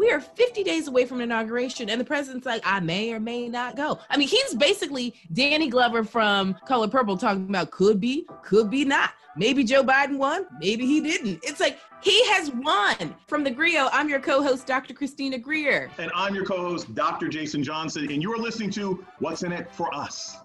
We are 50 days away from inauguration, and the president's like, I may or may not go. I mean, he's basically Danny Glover from Color Purple talking about could be, could be not. Maybe Joe Biden won, maybe he didn't. It's like he has won. From the Grio, I'm your co host, Dr. Christina Greer. And I'm your co host, Dr. Jason Johnson, and you are listening to What's in It for Us.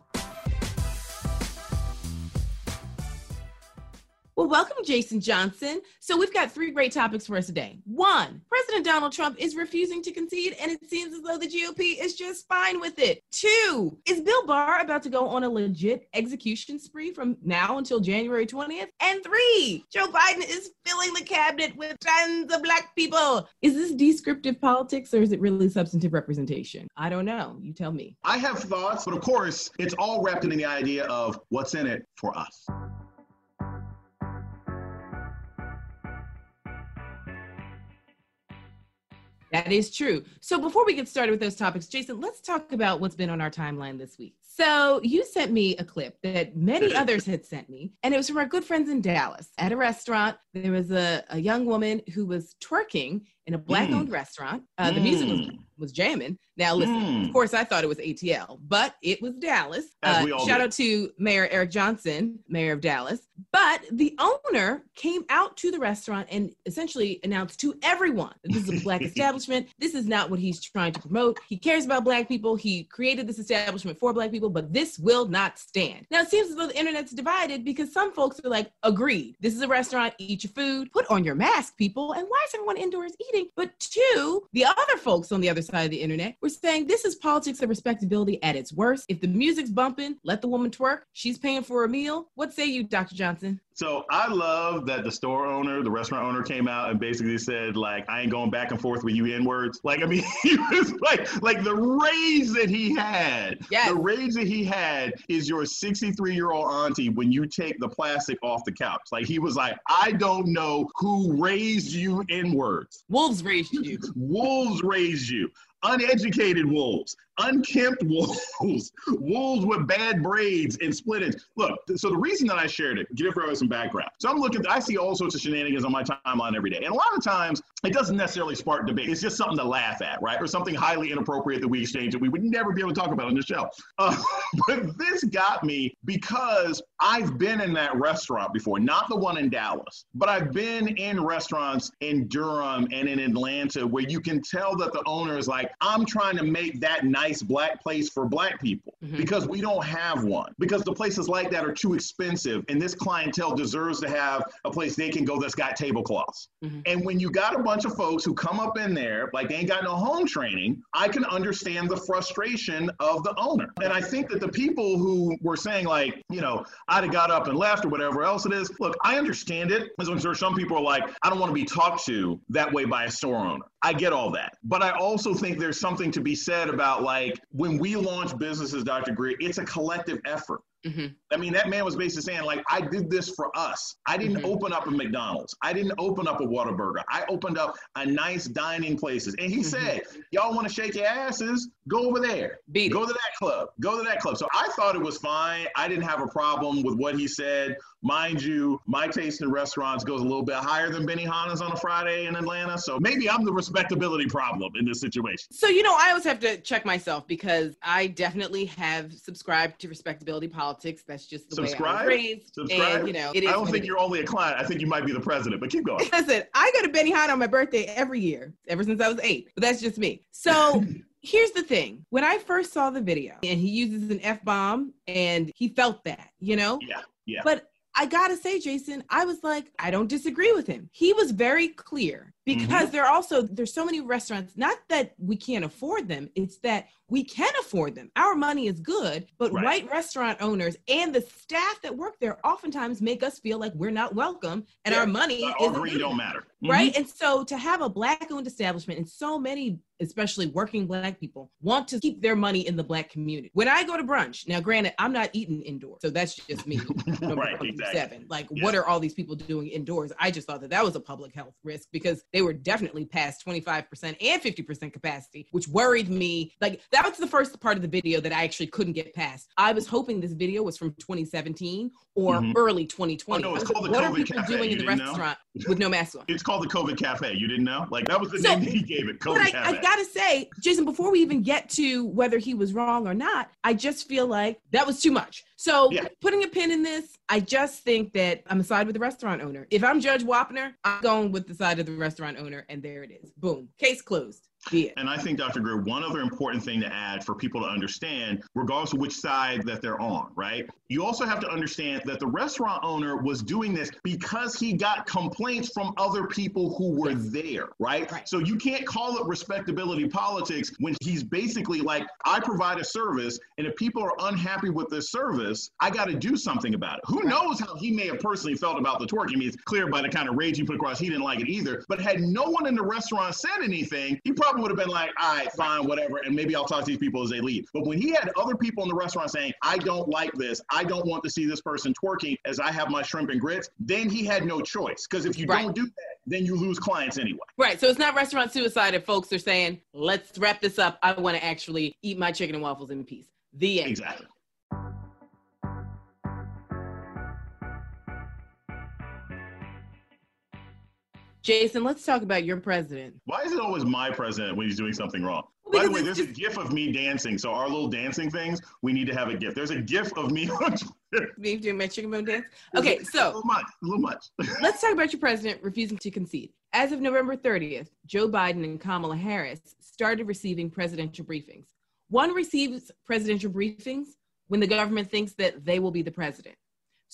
Well, welcome, Jason Johnson. So, we've got three great topics for us today. One, President Donald Trump is refusing to concede, and it seems as though the GOP is just fine with it. Two, is Bill Barr about to go on a legit execution spree from now until January 20th? And three, Joe Biden is filling the cabinet with tons of black people. Is this descriptive politics or is it really substantive representation? I don't know. You tell me. I have thoughts, but of course, it's all wrapped in the idea of what's in it for us. That is true. So before we get started with those topics, Jason, let's talk about what's been on our timeline this week. So you sent me a clip that many mm-hmm. others had sent me, and it was from our good friends in Dallas. At a restaurant, there was a, a young woman who was twerking in a black-owned mm. restaurant. Uh, the mm. music was, mm. was jamming. Now, listen, mm. of course, I thought it was ATL, but it was Dallas. Uh, shout did. out to Mayor Eric Johnson, mayor of Dallas. But the owner came out to the restaurant and essentially announced to everyone this is a black establishment. This is not what he's trying to promote. He cares about black people. He created this establishment for black people, but this will not stand. Now, it seems as though the internet's divided because some folks are like, agreed. This is a restaurant. Eat your food. Put on your mask, people. And why is everyone indoors eating? But two, the other folks on the other side of the internet were saying this is politics of respectability at its worst. If the music's bumping, let the woman twerk. She's paying for a meal. What say you, Dr. Johnson? So I love that the store owner, the restaurant owner came out and basically said, like, I ain't going back and forth with you N words. Like, I mean, he was like, like the rage that he had. Yes. The rage that he had is your 63 year old auntie when you take the plastic off the couch. Like, he was like, I don't know who raised you N words. Wolves raised you. Wolves raised you uneducated wolves, unkempt wolves, wolves with bad braids and split ends. Look, so the reason that I shared it, give everybody some background. So I'm looking, I see all sorts of shenanigans on my timeline every day. And a lot of times it doesn't necessarily spark debate. It's just something to laugh at, right? Or something highly inappropriate that we exchange that we would never be able to talk about on the show. Uh, but this got me because I've been in that restaurant before, not the one in Dallas, but I've been in restaurants in Durham and in Atlanta where you can tell that the owner is like, I'm trying to make that nice black place for black people mm-hmm. because we don't have one. Because the places like that are too expensive, and this clientele deserves to have a place they can go that's got tablecloths. Mm-hmm. And when you got a bunch of folks who come up in there like they ain't got no home training, I can understand the frustration of the owner. And I think that the people who were saying like, you know, I'd have got up and left or whatever else it is. Look, I understand it. As I'm sure some people are like, I don't want to be talked to that way by a store owner. I get all that. But I also think there's something to be said about like when we launch businesses, Dr. Greer, it's a collective effort. Mm-hmm. I mean, that man was basically saying, like, I did this for us. I didn't mm-hmm. open up a McDonald's. I didn't open up a Whataburger. I opened up a nice dining places. And he mm-hmm. said, Y'all want to shake your asses? Go over there. Beat Go it. to that club. Go to that club. So I thought it was fine. I didn't have a problem with what he said. Mind you, my taste in restaurants goes a little bit higher than Benihana's on a Friday in Atlanta. So maybe I'm the respectability problem in this situation. So, you know, I always have to check myself because I definitely have subscribed to respectability politics. That's just the Subscribe? way I was raised. Subscribe? And, you know, I don't think you're only a client. I think you might be the president, but keep going. Listen, I go to Benihana on my birthday every year, ever since I was eight. But that's just me. So here's the thing when i first saw the video and he uses an f-bomb and he felt that you know yeah yeah but I gotta say, Jason, I was like, I don't disagree with him. He was very clear because mm-hmm. there are also there's so many restaurants. Not that we can't afford them; it's that we can afford them. Our money is good, but right. white restaurant owners and the staff that work there oftentimes make us feel like we're not welcome and yeah. our money our isn't don't matter. Right. Mm-hmm. And so to have a black owned establishment and so many especially working black people want to keep their money in the black community. When I go to brunch, now granted, I'm not eating indoors, so that's just me. right, exactly. Seven. Like, yeah. what are all these people doing indoors? I just thought that that was a public health risk because they were definitely past 25% and 50% capacity, which worried me. Like, that was the first part of the video that I actually couldn't get past. I was hoping this video was from 2017 or mm-hmm. early 2020. Oh, no, it's called the what COVID are people cafe. doing in the restaurant know? with no mask on? It's called called the COVID Cafe. You didn't know? Like that was the so, name he gave it. COVID but I, Cafe. I gotta say, Jason, before we even get to whether he was wrong or not, I just feel like that was too much. So yeah. putting a pin in this, I just think that I'm a side with the restaurant owner. If I'm Judge Wapner, I'm going with the side of the restaurant owner, and there it is. Boom. Case closed. Yeah. And I think, Dr. Greer, one other important thing to add for people to understand, regardless of which side that they're on, right? You also have to understand that the restaurant owner was doing this because he got complaints from other people who were yes. there, right? right? So you can't call it respectability politics when he's basically like, I provide a service, and if people are unhappy with this service, I got to do something about it. Who right. knows how he may have personally felt about the twerking? I mean, it's clear by the kind of rage he put across, he didn't like it either. But had no one in the restaurant said anything, he probably would have been like, all right, fine, whatever, and maybe I'll talk to these people as they leave. But when he had other people in the restaurant saying, I don't like this, I don't want to see this person twerking as I have my shrimp and grits, then he had no choice. Because if you right. don't do that, then you lose clients anyway. Right. So it's not restaurant suicide if folks are saying, let's wrap this up. I want to actually eat my chicken and waffles in peace. The end. Exactly. Jason, let's talk about your president. Why is it always my president when he's doing something wrong? By the way, there's just... a GIF of me dancing. So our little dancing things, we need to have a GIF. There's a GIF of me on Me doing my chicken bone dance. Okay, so a little much. A little much. let's talk about your president refusing to concede. As of November 30th, Joe Biden and Kamala Harris started receiving presidential briefings. One receives presidential briefings when the government thinks that they will be the president.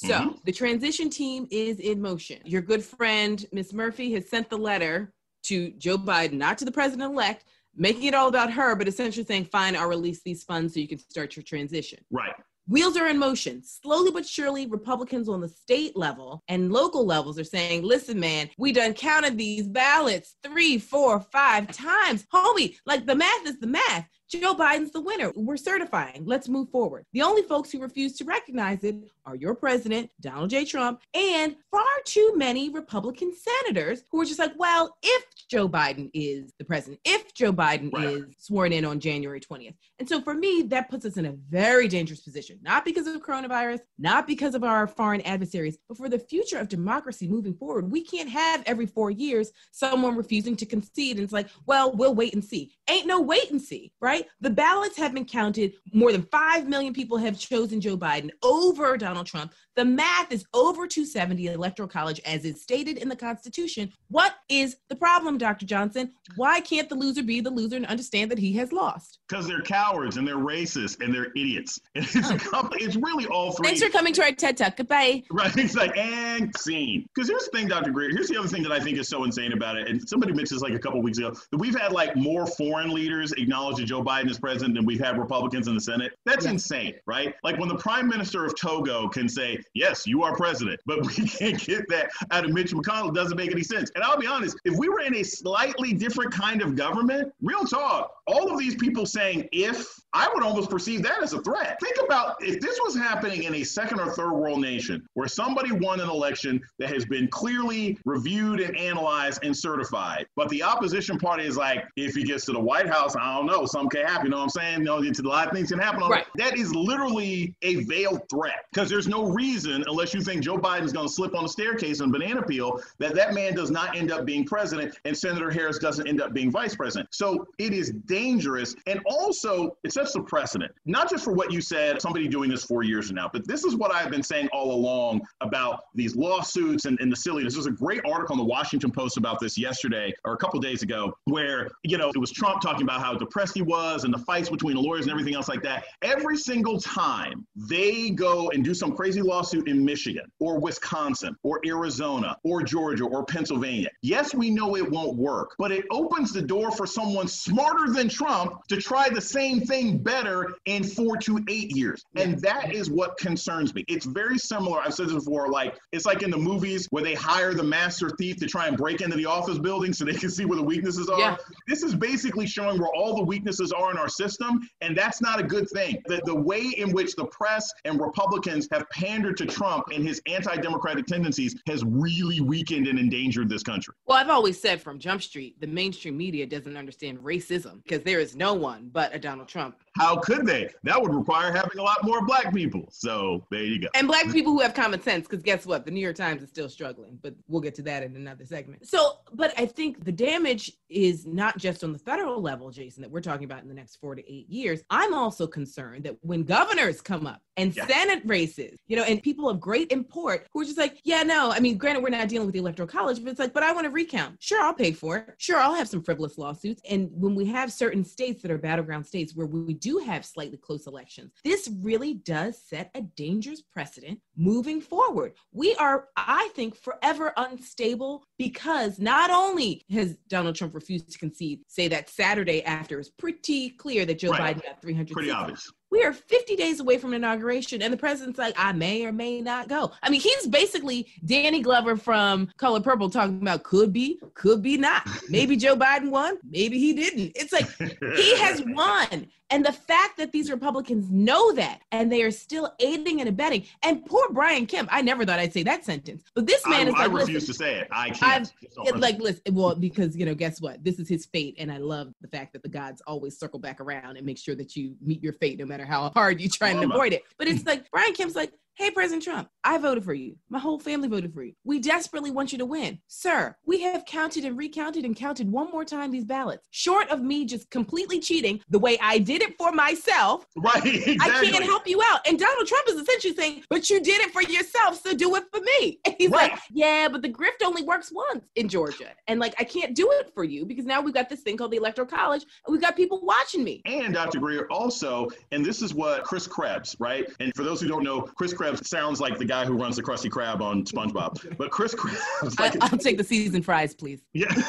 So mm-hmm. the transition team is in motion. Your good friend, Miss Murphy, has sent the letter to Joe Biden, not to the president elect, making it all about her, but essentially saying, fine, I'll release these funds so you can start your transition. Right. Wheels are in motion. Slowly but surely, Republicans on the state level and local levels are saying, listen, man, we done counted these ballots three, four, five times. Homie, like the math is the math. Joe Biden's the winner. We're certifying. Let's move forward. The only folks who refuse to recognize it are your president, Donald J. Trump, and far too many Republican senators who are just like, well, if Joe Biden is the president, if Joe Biden right. is sworn in on January 20th. And so for me, that puts us in a very dangerous position, not because of coronavirus, not because of our foreign adversaries, but for the future of democracy moving forward. We can't have every four years someone refusing to concede. And it's like, well, we'll wait and see. Ain't no wait and see, right? right? The ballots have been counted. More than 5 million people have chosen Joe Biden over Donald Trump. The math is over 270 electoral college as is stated in the Constitution. What is the problem, Dr. Johnson? Why can't the loser be the loser and understand that he has lost? Because they're cowards and they're racist and they're idiots. it's, oh. it's really all three. Thanks for coming to our TED Talk. Goodbye. Right. It's like, and scene. Because here's the thing, Dr. Greer. Here's the other thing that I think is so insane about it. And somebody mentioned this like a couple weeks ago that we've had like more foreign leaders acknowledge that Joe Biden is president than we've had Republicans in the Senate. That's yeah. insane, right? Like when the prime minister of Togo can say, yes, you are president, but we can't get that out of Mitch McConnell doesn't make any sense. And I'll be honest, if we were in a slightly different kind of government, real talk, all of these people saying if, I would almost perceive that as a threat. Think about if this was happening in a second or third world nation where somebody won an election that has been clearly reviewed and analyzed and certified, but the opposition party is like, if he gets to the White House, I don't know, something can happen. You know what I'm saying? You know, a lot of things can happen. Right. That is literally a veiled threat because there's no reason, unless you think Joe Biden's going to slip on the staircase and banana peel, that that man does not end up being president and Senator Harris doesn't end up being vice president. So it is dangerous. And also, it sets the precedent, not just for what you said, somebody doing this four years now, but this is what I've been saying all along about these lawsuits and, and the silliness. There's a great article in the Washington Post about this yesterday or a couple days ago where, you know, it was Trump talking about how depressed he was and the fights between the lawyers and everything else like that. Every single time they go and do some crazy lawsuit in Michigan or Wisconsin or Arizona or Georgia or Pennsylvania, yes, we know it won't work, but it opens the door for someone smarter than Trump to try the same thing better in four to eight years. And that is what concerns me. It's very similar. I've said this before, like it's like in the movies where they hire the master thief to try and break into the office building so they can see where the weaknesses are. Yeah. This is basically showing where all the weaknesses are in our system. And that's not a good thing. The, the way in which the press and Republicans have pandered to Trump and his anti democratic tendencies has really weakened and endangered this country. Well, I've always said from Jump Street, the mainstream media doesn't understand racism because there is no one but a Donald Trump How could they? That would require having a lot more black people. So there you go. And black people who have common sense, because guess what? The New York Times is still struggling, but we'll get to that in another segment. So, but I think the damage is not just on the federal level, Jason, that we're talking about in the next four to eight years. I'm also concerned that when governors come up and yeah. Senate races, you know, and people of great import who are just like, yeah, no, I mean, granted, we're not dealing with the electoral college, but it's like, but I want to recount. Sure, I'll pay for it. Sure, I'll have some frivolous lawsuits. And when we have certain states that are battleground states where we do have slightly close elections, this really does set a dangerous precedent moving forward. We are, I think, forever unstable because not only has Donald Trump refused to concede, say that Saturday after is pretty clear that Joe right. Biden got 300 Pretty obvious. We are 50 days away from inauguration and the president's like i may or may not go. I mean he's basically danny glover from color purple talking about could be could be not. Maybe joe biden won maybe he didn't. It's like he has won and the fact that these Republicans know that and they are still aiding and abetting, and poor Brian Kemp, I never thought I'd say that sentence, but this man I, is like, I refuse to say it. I can't. like, listen, well, because you know, guess what? This is his fate, and I love the fact that the gods always circle back around and make sure that you meet your fate, no matter how hard you try and avoid it. But it's like Brian Kemp's like, Hey, President Trump, I voted for you. My whole family voted for you. We desperately want you to win. Sir, we have counted and recounted and counted one more time these ballots. Short of me just completely cheating the way I did it for myself, right? Exactly. I can't help you out. And Donald Trump is essentially saying, But you did it for yourself, so do it for me. And he's right. like, Yeah, but the grift only works once in Georgia. And like, I can't do it for you because now we've got this thing called the Electoral College and we've got people watching me. And Dr. Greer also, and this is what Chris Krebs, right? And for those who don't know, Chris Krebs sounds like the guy who runs the Krusty Krab on SpongeBob. But Chris Krebs. Like, I, will take the seasoned fries, please. Yeah.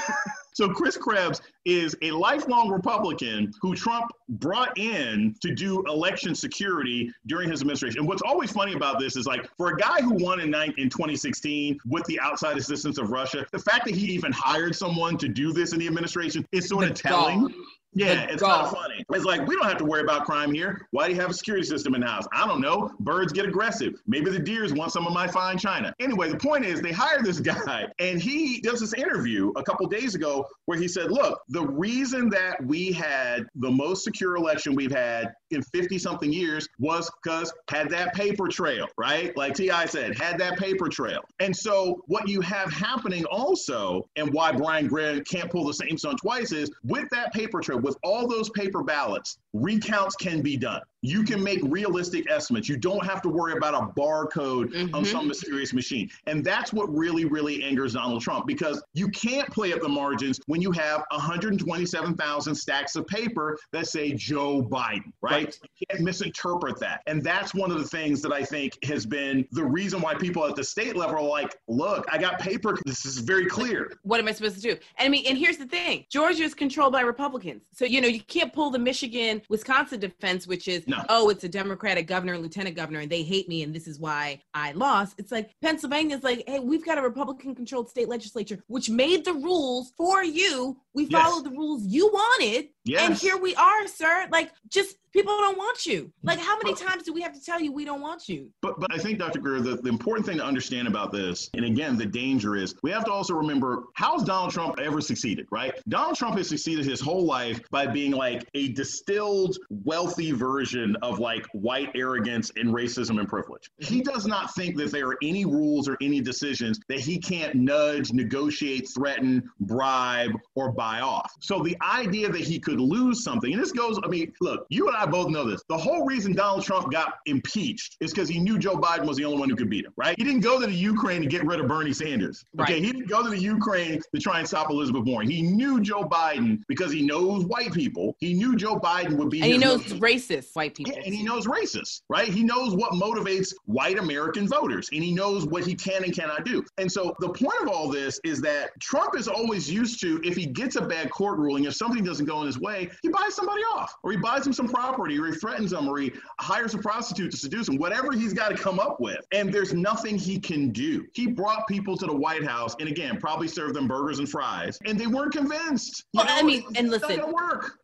So Chris Krebs is a lifelong Republican who Trump brought in to do election security during his administration. And what's always funny about this is like for a guy who won in, night in 2016 with the outside assistance of Russia, the fact that he even hired someone to do this in the administration is sort of telling. Yeah, it's kind of funny. It's like we don't have to worry about crime here. Why do you have a security system in the house? I don't know. Birds get aggressive. Maybe the deers want some of my fine china. Anyway, the point is they hire this guy and he does this interview a couple days ago where he said, "Look, the reason that we had the most secure election we've had in 50 something years was because had that paper trail, right? Like T.I. said, had that paper trail. And so what you have happening also, and why Brian Grant can't pull the same stunt twice is with that paper trail, with all those paper ballots, recounts can be done you can make realistic estimates. You don't have to worry about a barcode mm-hmm. on some mysterious machine. And that's what really, really angers Donald Trump because you can't play at the margins when you have 127,000 stacks of paper that say Joe Biden, right? right? You can't misinterpret that. And that's one of the things that I think has been the reason why people at the state level are like, look, I got paper. This is very clear. What am I supposed to do? And I mean, and here's the thing Georgia is controlled by Republicans. So, you know, you can't pull the Michigan, Wisconsin defense, which is no. oh, it's a Democratic governor and lieutenant governor, and they hate me, and this is why I lost. It's like Pennsylvania's like, hey, we've got a Republican controlled state legislature, which made the rules for you. We yes. the rules you wanted. Yes. And here we are, sir. Like, just people don't want you. Like, how many times do we have to tell you we don't want you? But but I think, Dr. Greer, the, the important thing to understand about this, and again, the danger is we have to also remember how's Donald Trump ever succeeded, right? Donald Trump has succeeded his whole life by being like a distilled, wealthy version of like white arrogance and racism and privilege. He does not think that there are any rules or any decisions that he can't nudge, negotiate, threaten, bribe, or buy off. So the idea that he could lose something, and this goes, I mean, look, you and I both know this. The whole reason Donald Trump got impeached is because he knew Joe Biden was the only one who could beat him, right? He didn't go to the Ukraine to get rid of Bernie Sanders. Okay, right. he didn't go to the Ukraine to try and stop Elizabeth Warren. He knew Joe Biden because he knows white people. He knew Joe Biden would be. And he knows racist white people. Yeah, And he knows racist, right? He knows what motivates white American voters, and he knows what he can and cannot do. And so the point of all this is that Trump is always used to, if he gets a bad court ruling, if something doesn't go in his way, he buys somebody off, or he buys him some property, or he threatens them, or he hires a prostitute to seduce him, whatever he's got to come up with. And there's nothing he can do. He brought people to the White House, and again, probably served them burgers and fries, and they weren't convinced. Well, know, I mean, and listen,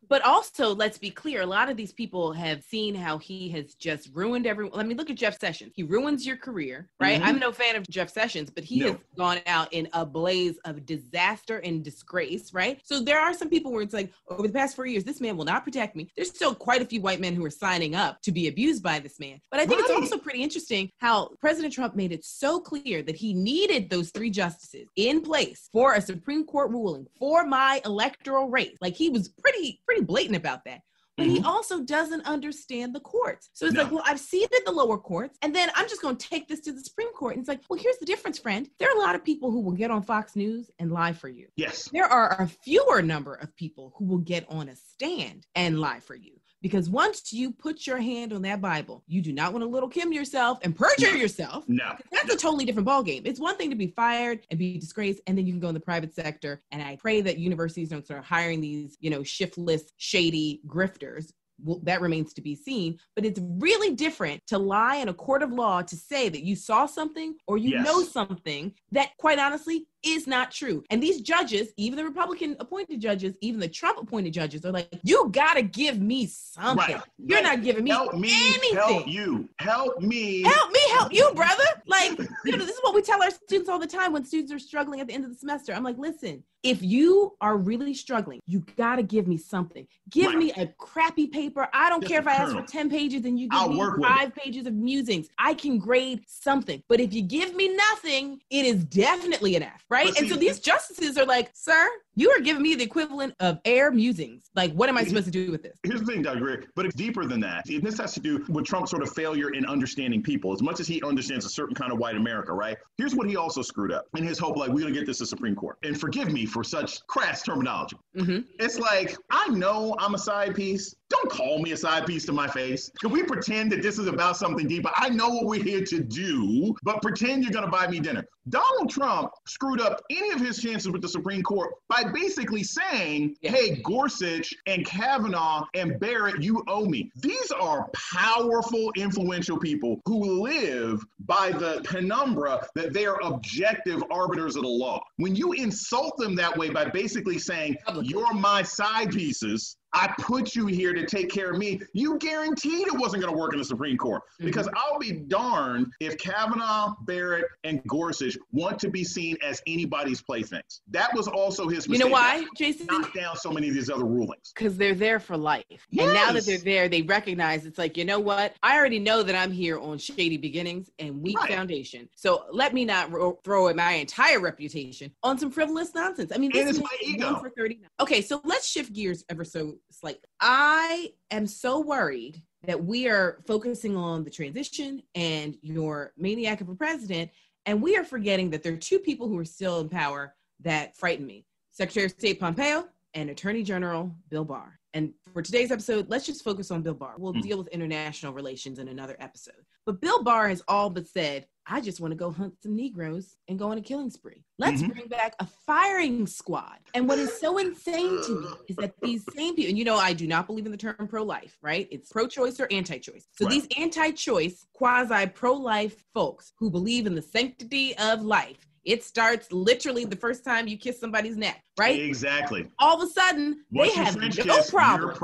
But also, let's be clear, a lot of these people have seen how he has just ruined everyone. Let me look at Jeff Sessions. He ruins your career, right? Mhm. I'm no fan of Jeff Sessions, but he No. has gone out in a blaze of disaster and disgrace, right? So there are some people where it's like, over the past four years, this man will not protect me. There's still quite a few white men who are signing up to be abused by this man. But I think it's also pretty interesting how President Trump made it so clear that he needed those three justices in place for a Supreme Court ruling for my electoral race. Like he was pretty, pretty, pretty blatant about that. But he mm-hmm. also doesn't understand the courts. So it's No. like, well, I've seen seated the lower courts, and then I'm just going to take this to the Supreme Court. And it's like, well, here's the difference, friend. There are a lot of people who will get on Fox News and lie for you. Yes. There are a fewer number of people who will get on a stand and lie for you. Because once you put your hand on that Bible, you do not want to Lil' Kim yourself and perjure No. yourself. No. That's a totally different ballgame. It's one thing to be fired and be disgraced, and then you can go in the private sector. And I pray that universities don't start hiring these, you know, shiftless, shady grifters. Well, that remains to be seen. But it's really different to lie in a court of law to say that you saw something or you Yes. know something that, quite honestly, is not true. And these judges, even the Republican appointed judges, even the Trump appointed judges, are like, you gotta give me something. Right. You're Right. not giving me help me anything. help you. Help me. Help me help you, brother. Like, you know, this is what we tell our students all the time when students are struggling at the end of the semester. I'm like, listen, if you are really struggling, you gotta give me something. Give Right. me a crappy paper. I don't Just care if I ask for 10 pages and you give I'll me five pages of musings. I can grade something. But if you give me nothing, it is definitely an F, right? But and so these justices are like, sir, you are giving me the equivalent of air musings. Like, what am I supposed to do with this? Here's the thing, Dr. Greer, but it's deeper than that. This has to do with Trump's sort of failure in understanding people. As much as he understands a certain kind of white America, right? Here's what he also screwed up in his hope, like, we're going to get this to Supreme Court. And forgive me for such crass terminology. Mhm. It's like, I know I'm a side piece. Don't call me a side piece to my face. Can we pretend that this is about something deeper? I know what we're here to do, but pretend you're going to buy me dinner. Donald Trump screwed up any of his chances with the Supreme Court by basically saying, Yeah. hey, Gorsuch and Kavanaugh and Barrett, you owe me. These are powerful, influential people who live by the penumbra that they are objective arbiters of the law. When you insult them that way by basically saying, you're my side pieces, I put you here to take care of me. You guaranteed it wasn't going to work in the Supreme Court mm-hmm. because I'll be darned if Kavanaugh, Barrett, and Gorsuch want to be seen as anybody's playthings. That was also his You know why, Jason? Knock down so many of these other rulings. because they're there for life. Yes. And now that they're there, they recognize it's like, you know what? I already know that I'm here on shady beginnings and weak Right. foundation. So let me not ro- throw my entire reputation on some frivolous nonsense. I mean, this it's is my ego. for 39. Okay, so let's shift gears ever so slightly. I am so worried that we are focusing on the transition and your maniac of a president, and we are forgetting that there are two people who are still in power that frighten me Secretary of State Pompeo and Attorney General Bill Barr. And for today's episode, let's just focus on Bill Barr. We'll Hmm. deal with international relations in another episode. But Bill Barr has all but said, I just want to go hunt some Negroes and go on a killing spree. Let's Mhm. bring back a firing squad. And what is so insane to me is that these same people, and you know, I do not believe in the term pro life, right? It's pro choice or anti choice. So Right. these anti choice, quasi pro life folks who believe in the sanctity of life, it starts literally the first time you kiss somebody's neck, right? Exactly. All of a sudden, Once they have French no kiss, problem.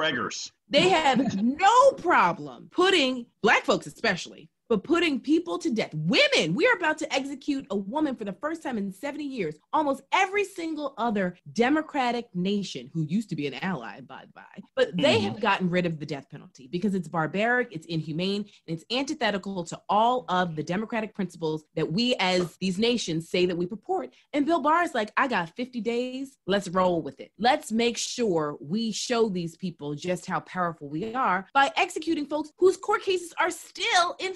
They have no problem putting black folks, especially, but putting people to death. Women, we are about to execute a woman for the first time in 70 years. Almost every single other democratic nation who used to be an ally, by the by, but they Mhm. have gotten rid of the death penalty because it's barbaric, it's inhumane, and it's antithetical to all of the democratic principles that we as these nations say that we purport. And Bill Barr is like, I got 50 days. Let's roll with it. Let's make sure we show these people just how powerful we are by executing folks whose court cases are still in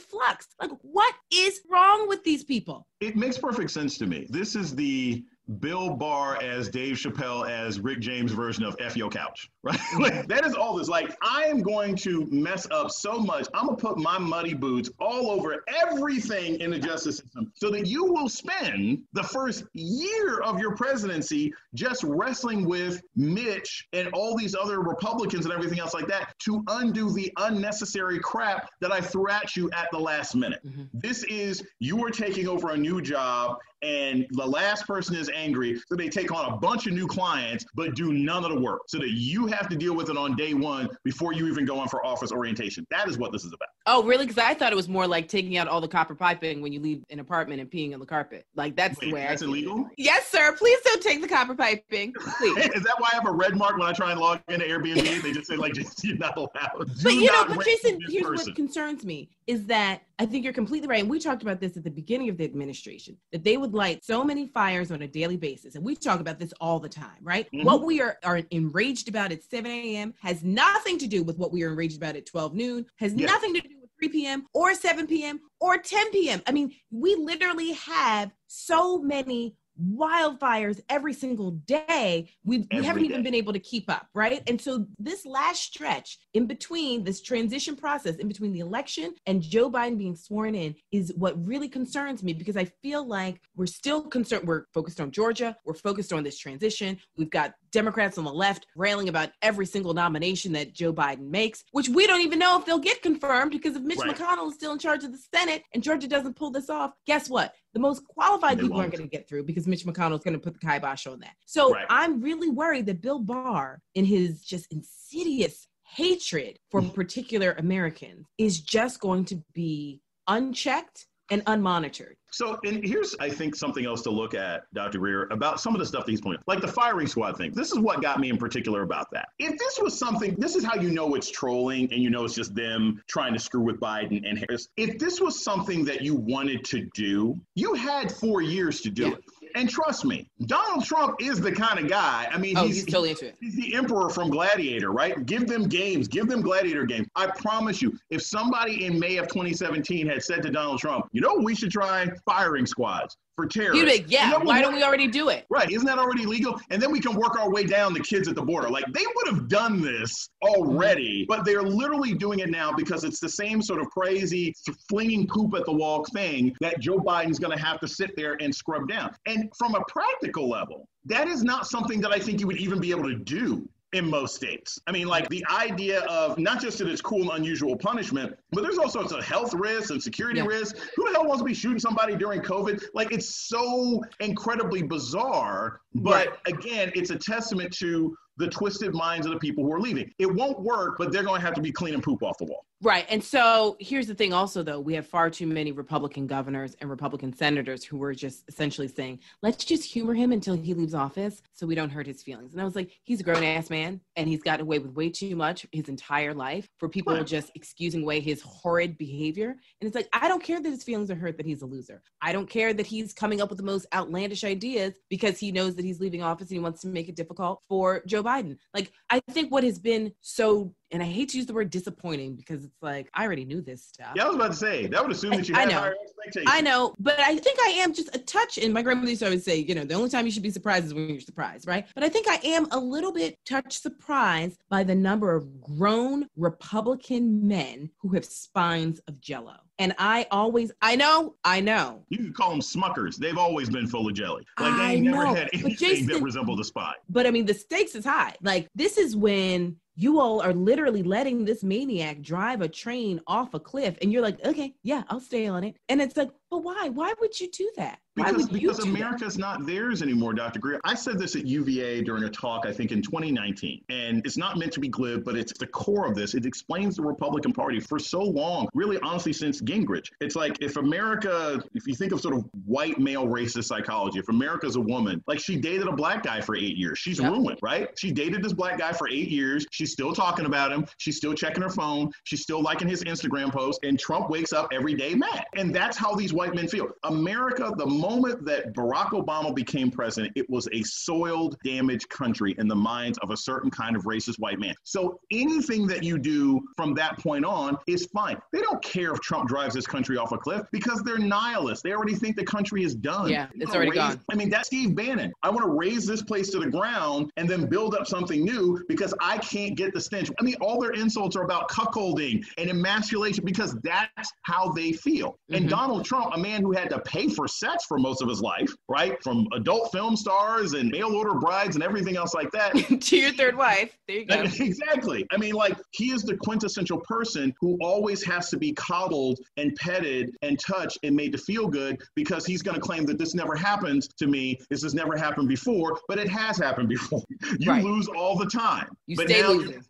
Like, what is wrong with these people? It makes perfect sense to me. This is the Bill Barr as Dave Chappelle as Rick James version of F Your Couch, right? like, that is all this. Like, I am going to mess up so much. I'm going to put my muddy boots all over everything in the justice system so that you will spend the first year of your presidency just wrestling with Mitch and all these other Republicans and everything else like that to undo the unnecessary crap that I threw at you at the last minute. Mhm. This is you are taking over a new job and the last person is angry, so they take on a bunch of new clients, but do none of the work, so that you have to deal with it on day one before you even go in for office orientation. That is what this is about. Oh, really? Because I thought it was more like taking out all the copper piping when you leave an apartment and peeing on the carpet. Like that's Wait, the way. That's I illegal. It. Yes, sir. Please don't take the copper piping. Please. is that why I have a red mark when I try and log into Airbnb? they just say like, you're not allowed. Do but you know, but Jason, here's person. what concerns me is that I think you're completely right. And we talked about this at the beginning of the administration that they would light so many fires on a daily basis. And we talk about this all the time, right? Mm-hmm. What we are, are enraged about at 7 a.m. has nothing to do with what we are enraged about at 12 noon, has yes. nothing to do with 3 p.m. or 7 p.m. or 10 p.m. I mean, we literally have so many wildfires every single day. we we haven't day. even been able to keep up, right? And so this last stretch in between this transition process, in between the election and Joe Biden being sworn in, is what really concerns me because I feel like we're still concerned. We're focused on Georgia. We're focused on this transition. We've got Democrats on the left railing about every single nomination that Joe Biden makes, which we don't even know if they'll get confirmed because if Mitch right. McConnell is still in charge of the Senate and Georgia doesn't pull this off, guess what? The most qualified they people won't. aren't going to get through because Mitch McConnell is going to put the kibosh on that. So right. I'm really worried that Bill Barr, in his just insidious hatred for mm. particular Americans, is just going to be unchecked and unmonitored. So, and here's, I think, something else to look at, Dr. Greer, about some of the stuff that he's pointing, like the firing squad thing. This is what got me in particular about that. If this was something, this is how you know it's trolling and you know it's just them trying to screw with Biden and Harris. If this was something that you wanted to do, you had four years to do yeah. it. And trust me, Donald Trump is the kind of guy. I mean, oh, he's, he's, totally into it. He's the emperor from Gladiator, right? Give them games, give them Gladiator games. I promise you, if somebody in May of 2017 had said to Donald Trump, you know, we should try firing squads for terrorists. You'd be, yeah, why don't we already do it? Right. Isn't that already legal? And then we can work our way down the kids at the border. Like they would have done this already, mm-hmm. but they're literally doing it now because it's the same sort of crazy flinging poop at the wall thing that Joe Biden's going to have to sit there and scrub down. And from a practical level, that is not something that I think you would even be able to do in most states. I mean, like the idea of not just that it's cool and unusual punishment, but there's all sorts of health risks and security yeah. risks. Who the hell wants to be shooting somebody during COVID? Like it's so incredibly bizarre. But right. again, it's a testament to the twisted minds of the people who are leaving. It won't work, but they're going to have to be cleaning poop off the wall. Right. And so here's the thing also, though, we have far too many Republican governors and Republican senators who were just essentially saying, let's just humor him until he leaves office so we don't hurt his feelings. And I was like, he's a grown ass man and he's gotten away with way too much his entire life for people just excusing away his horrid behavior. And it's like, I don't care that his feelings are hurt that he's a loser. I don't care that he's coming up with the most outlandish ideas because he knows that he's leaving office and he wants to make it difficult for Joe Biden. Like, I think what has been so and I hate to use the word disappointing because it's like I already knew this stuff. Yeah, I was about to say that would assume that you had I know, higher expectations. I know, but I think I am just a touch. And my grandmother used to always say, you know, the only time you should be surprised is when you're surprised, right? But I think I am a little bit touch surprised by the number of grown Republican men who have spines of Jello. And I always, I know, I know. You can call them Smuckers. They've always been full of jelly. Like they ain't never had anything Jason, that resembled a spine. But I mean, the stakes is high. Like this is when you all are literally letting this maniac drive a train off a cliff and you're like okay yeah i'll stay on it. And it's like but why why would you do that because, because America's that? not theirs anymore, Dr. Greer. I said this at UVA during a talk, I think in 2019, and it's not meant to be glib, but it's the core of this. It explains the Republican Party for so long, really honestly, since Gingrich. It's like if America, if you think of sort of white male racist psychology, if America's a woman, like she dated a black guy for eight years, she's yep. ruined, right? She dated this black guy for eight years. She's still talking about him. She's still checking her phone. She's still liking his Instagram posts. And Trump wakes up every day mad. And that's how these white men feel. America, the moment that Barack Obama became president, it was a soiled, damaged country in the minds of a certain kind of racist white man. So anything that you do from that point on is fine. They don't care if Trump drives this country off a cliff because they're nihilists. They already think the country is done. Yeah, it's already raise, gone. I mean, that's Steve Bannon. I want to raze this place to the ground and then build up something new because I can't get the stench. I mean, all their insults are about cuckolding and emasculation because that's how they feel. Mm-hmm. And Donald Trump a man who had to pay for sex for most of his life, right? From adult film stars and mail order brides and everything else like that. to your third wife. There you go. exactly. I mean, like, he is the quintessential person who always has to be coddled and petted and touched and made to feel good because he's going to claim that this never happened to me. This has never happened before, but it has happened before. You right. lose all the time. You but stay losing.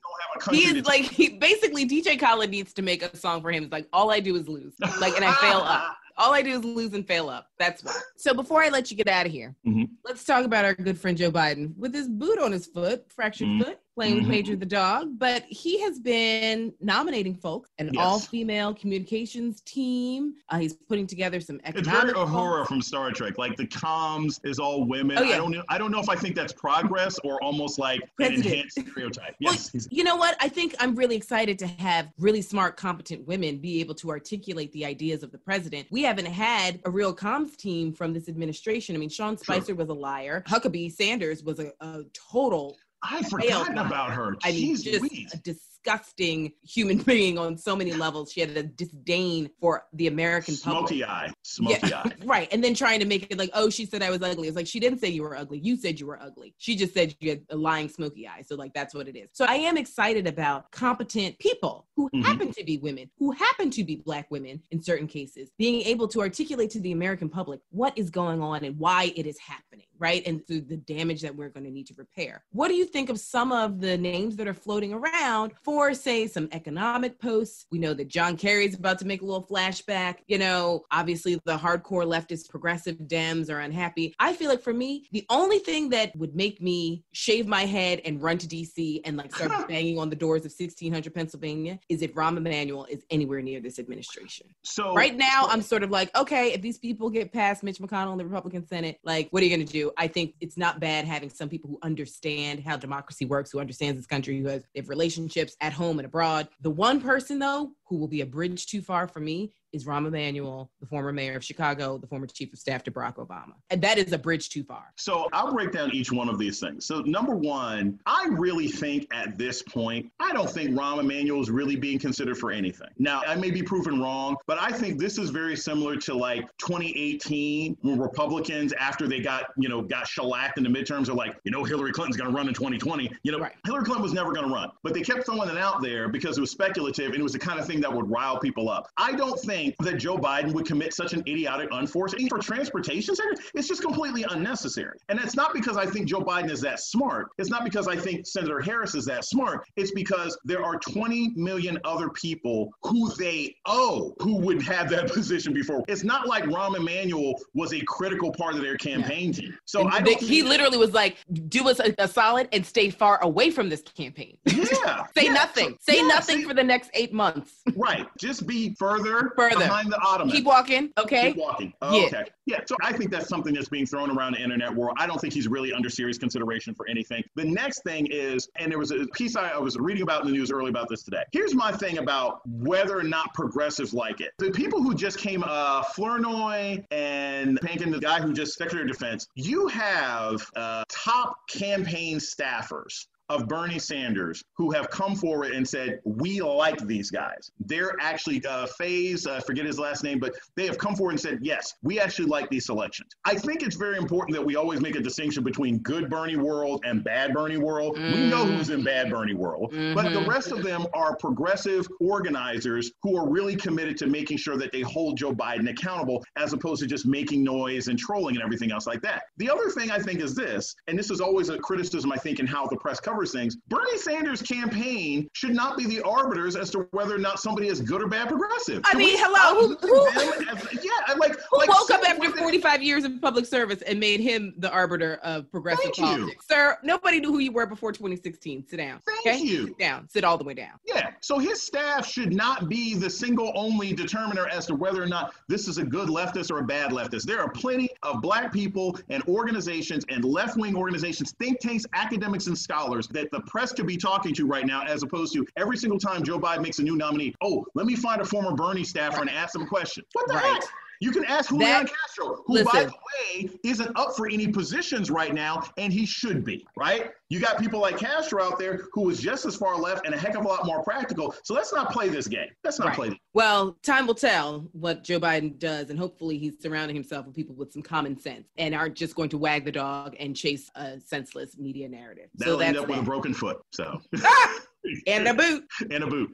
he is like he basically DJ Khaled needs to make a song for him. It's like all I do is lose. Like and I fail up. All I do is lose and fail up. That's why. So before I let you get out of here, mm-hmm. let's talk about our good friend Joe Biden with his boot on his foot, fractured mm-hmm. foot playing mm-hmm. Major the dog, but he has been nominating folks, an yes. all-female communications team. Uh, he's putting together some economic. It's very Uhura from Star Trek. Like the comms is all women. Oh, yeah. I don't know. I don't know if I think that's progress or almost like President. an enhanced stereotype. Yes. Well, you know what? I think I'm really excited to have really smart, competent women be able to articulate the ideas of the president. We haven't had a real comms team from this administration. I mean, Sean Spicer sure. was a liar. Huckabee Sanders was a, a total I forgot about her. I mean, Jeez just Louise. a disgusting human being on so many levels. She had a disdain for the American Smoky public. eye. Smoky yeah. eye. right. And then trying to make it like, oh, she said I was ugly. It's like she didn't say you were ugly. You said you were ugly. She just said you had a lying smoky eye. So like that's what it is. So I am excited about competent people who mm-hmm. happen to be women, who happen to be black women in certain cases, being able to articulate to the American public what is going on and why it is happening, right? And through the damage that we're going to need to repair. What do you think of some of the names that are floating around for, say, some economic posts. We know that John Kerry is about to make a little flashback. You know, obviously the hardcore leftist progressive Dems are unhappy. I feel like for me, the only thing that would make me shave my head and run to DC and like start banging on the doors of 1600 Pennsylvania is if Rahm Emanuel is anywhere near this administration. So right now, I'm sort of like, okay, if these people get past Mitch McConnell in the Republican Senate, like, what are you going to do? I think it's not bad having some people who understand how democracy works, who understands this country, who has if relationships at home and abroad. The one person though who will be a bridge too far for me is Rahm Emanuel, the former mayor of Chicago, the former chief of staff to Barack Obama. And that is a bridge too far. So I'll break down each one of these things. So, number one, I really think at this point, I don't think Rahm Emanuel is really being considered for anything. Now, I may be proven wrong, but I think this is very similar to like 2018 when Republicans, after they got, you know, got shellacked in the midterms, are like, you know, Hillary Clinton's going to run in 2020. You know, right. Hillary Clinton was never going to run, but they kept throwing it out there because it was speculative and it was the kind of thing that would rile people up. I don't think think that Joe Biden would commit such an idiotic, unforced for transportation sector. It's just completely unnecessary. And it's not because I think Joe Biden is that smart. It's not because I think Senator Harris is that smart. It's because there are 20 million other people who they owe who would have that position before. It's not like Rahm Emanuel was a critical part of their campaign yeah. team. So I he literally was like, do us a, a, solid and stay far away from this campaign. Yeah. say yeah. nothing. So, say yeah, nothing for the next eight months. right. Just be further, further further behind the ottoman. Keep walking. Okay. Keep walking. Oh, yeah. Okay. Yeah. So I think that's something that's being thrown around the internet world. I don't think he's really under serious consideration for anything. The next thing is, and there was a piece I, I was reading about in the news early about this today. Here's my thing about whether or not progressives like it. The people who just came, uh, Flournoy and Blinken, the guy who just Secretary of Defense, you have uh, top campaign staffers of Bernie Sanders who have come forward and said, we like these guys. They're actually, uh, Faiz, I uh, forget his last name, but they have come forward and said, yes, we actually like these selections. I think it's very important that we always make a distinction between good Bernie world and bad Bernie world. Mm. We know who's in bad Bernie world, mm-hmm. but the mm-hmm. rest of them are progressive organizers who are really committed to making sure that they hold Joe Biden accountable as opposed to just making noise and trolling and everything else like that. The other thing I think is this, and this is always a criticism I think in how the press covers covers things. Bernie Sanders' campaign should not be the arbiters as to whether or not somebody is good or bad progressive. I Can mean, hello, who, who as, yeah, like who like woke up after 45 years of public service and made him the arbiter of progressive Thank politics? You. Sir, nobody knew who you were before 2016. Sit down. Thank okay? you. Sit down. Sit all the way down. Yeah. So his staff should not be the single only determiner as to whether or not this is a good leftist or a bad leftist. There are plenty of black people and organizations and left-wing organizations, think tanks, academics, and scholars that the press could be talking to right now, as opposed to every single time Joe Biden makes a new nominee. Oh, let me find a former Bernie staffer and ask them a question. What the right. heck? You can ask Julian that, Castro, who, listen, by the way, isn't up for any positions right now, and he should be, right? You got people like Castro out there who is just as far left and a heck of a lot more practical. So let's not play this game. Let's not right. play. This. Well, time will tell what Joe Biden does, and hopefully he's surrounding himself with people with some common sense and aren't just going to wag the dog and chase a senseless media narrative. That'll so end up that. with a broken foot. So. and a boot. And a boot.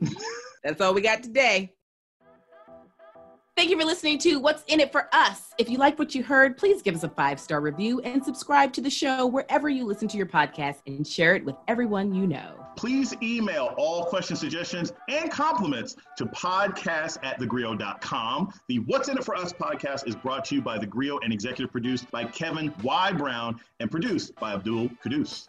That's all we got today. Thank you for listening to What's in It for Us. If you like what you heard, please give us a five star review and subscribe to the show wherever you listen to your podcast and share it with everyone you know. Please email all question suggestions and compliments to podcast at thegrio.com. The What's in It for Us podcast is brought to you by The Grio and executive produced by Kevin Y. Brown and produced by Abdul Kudus.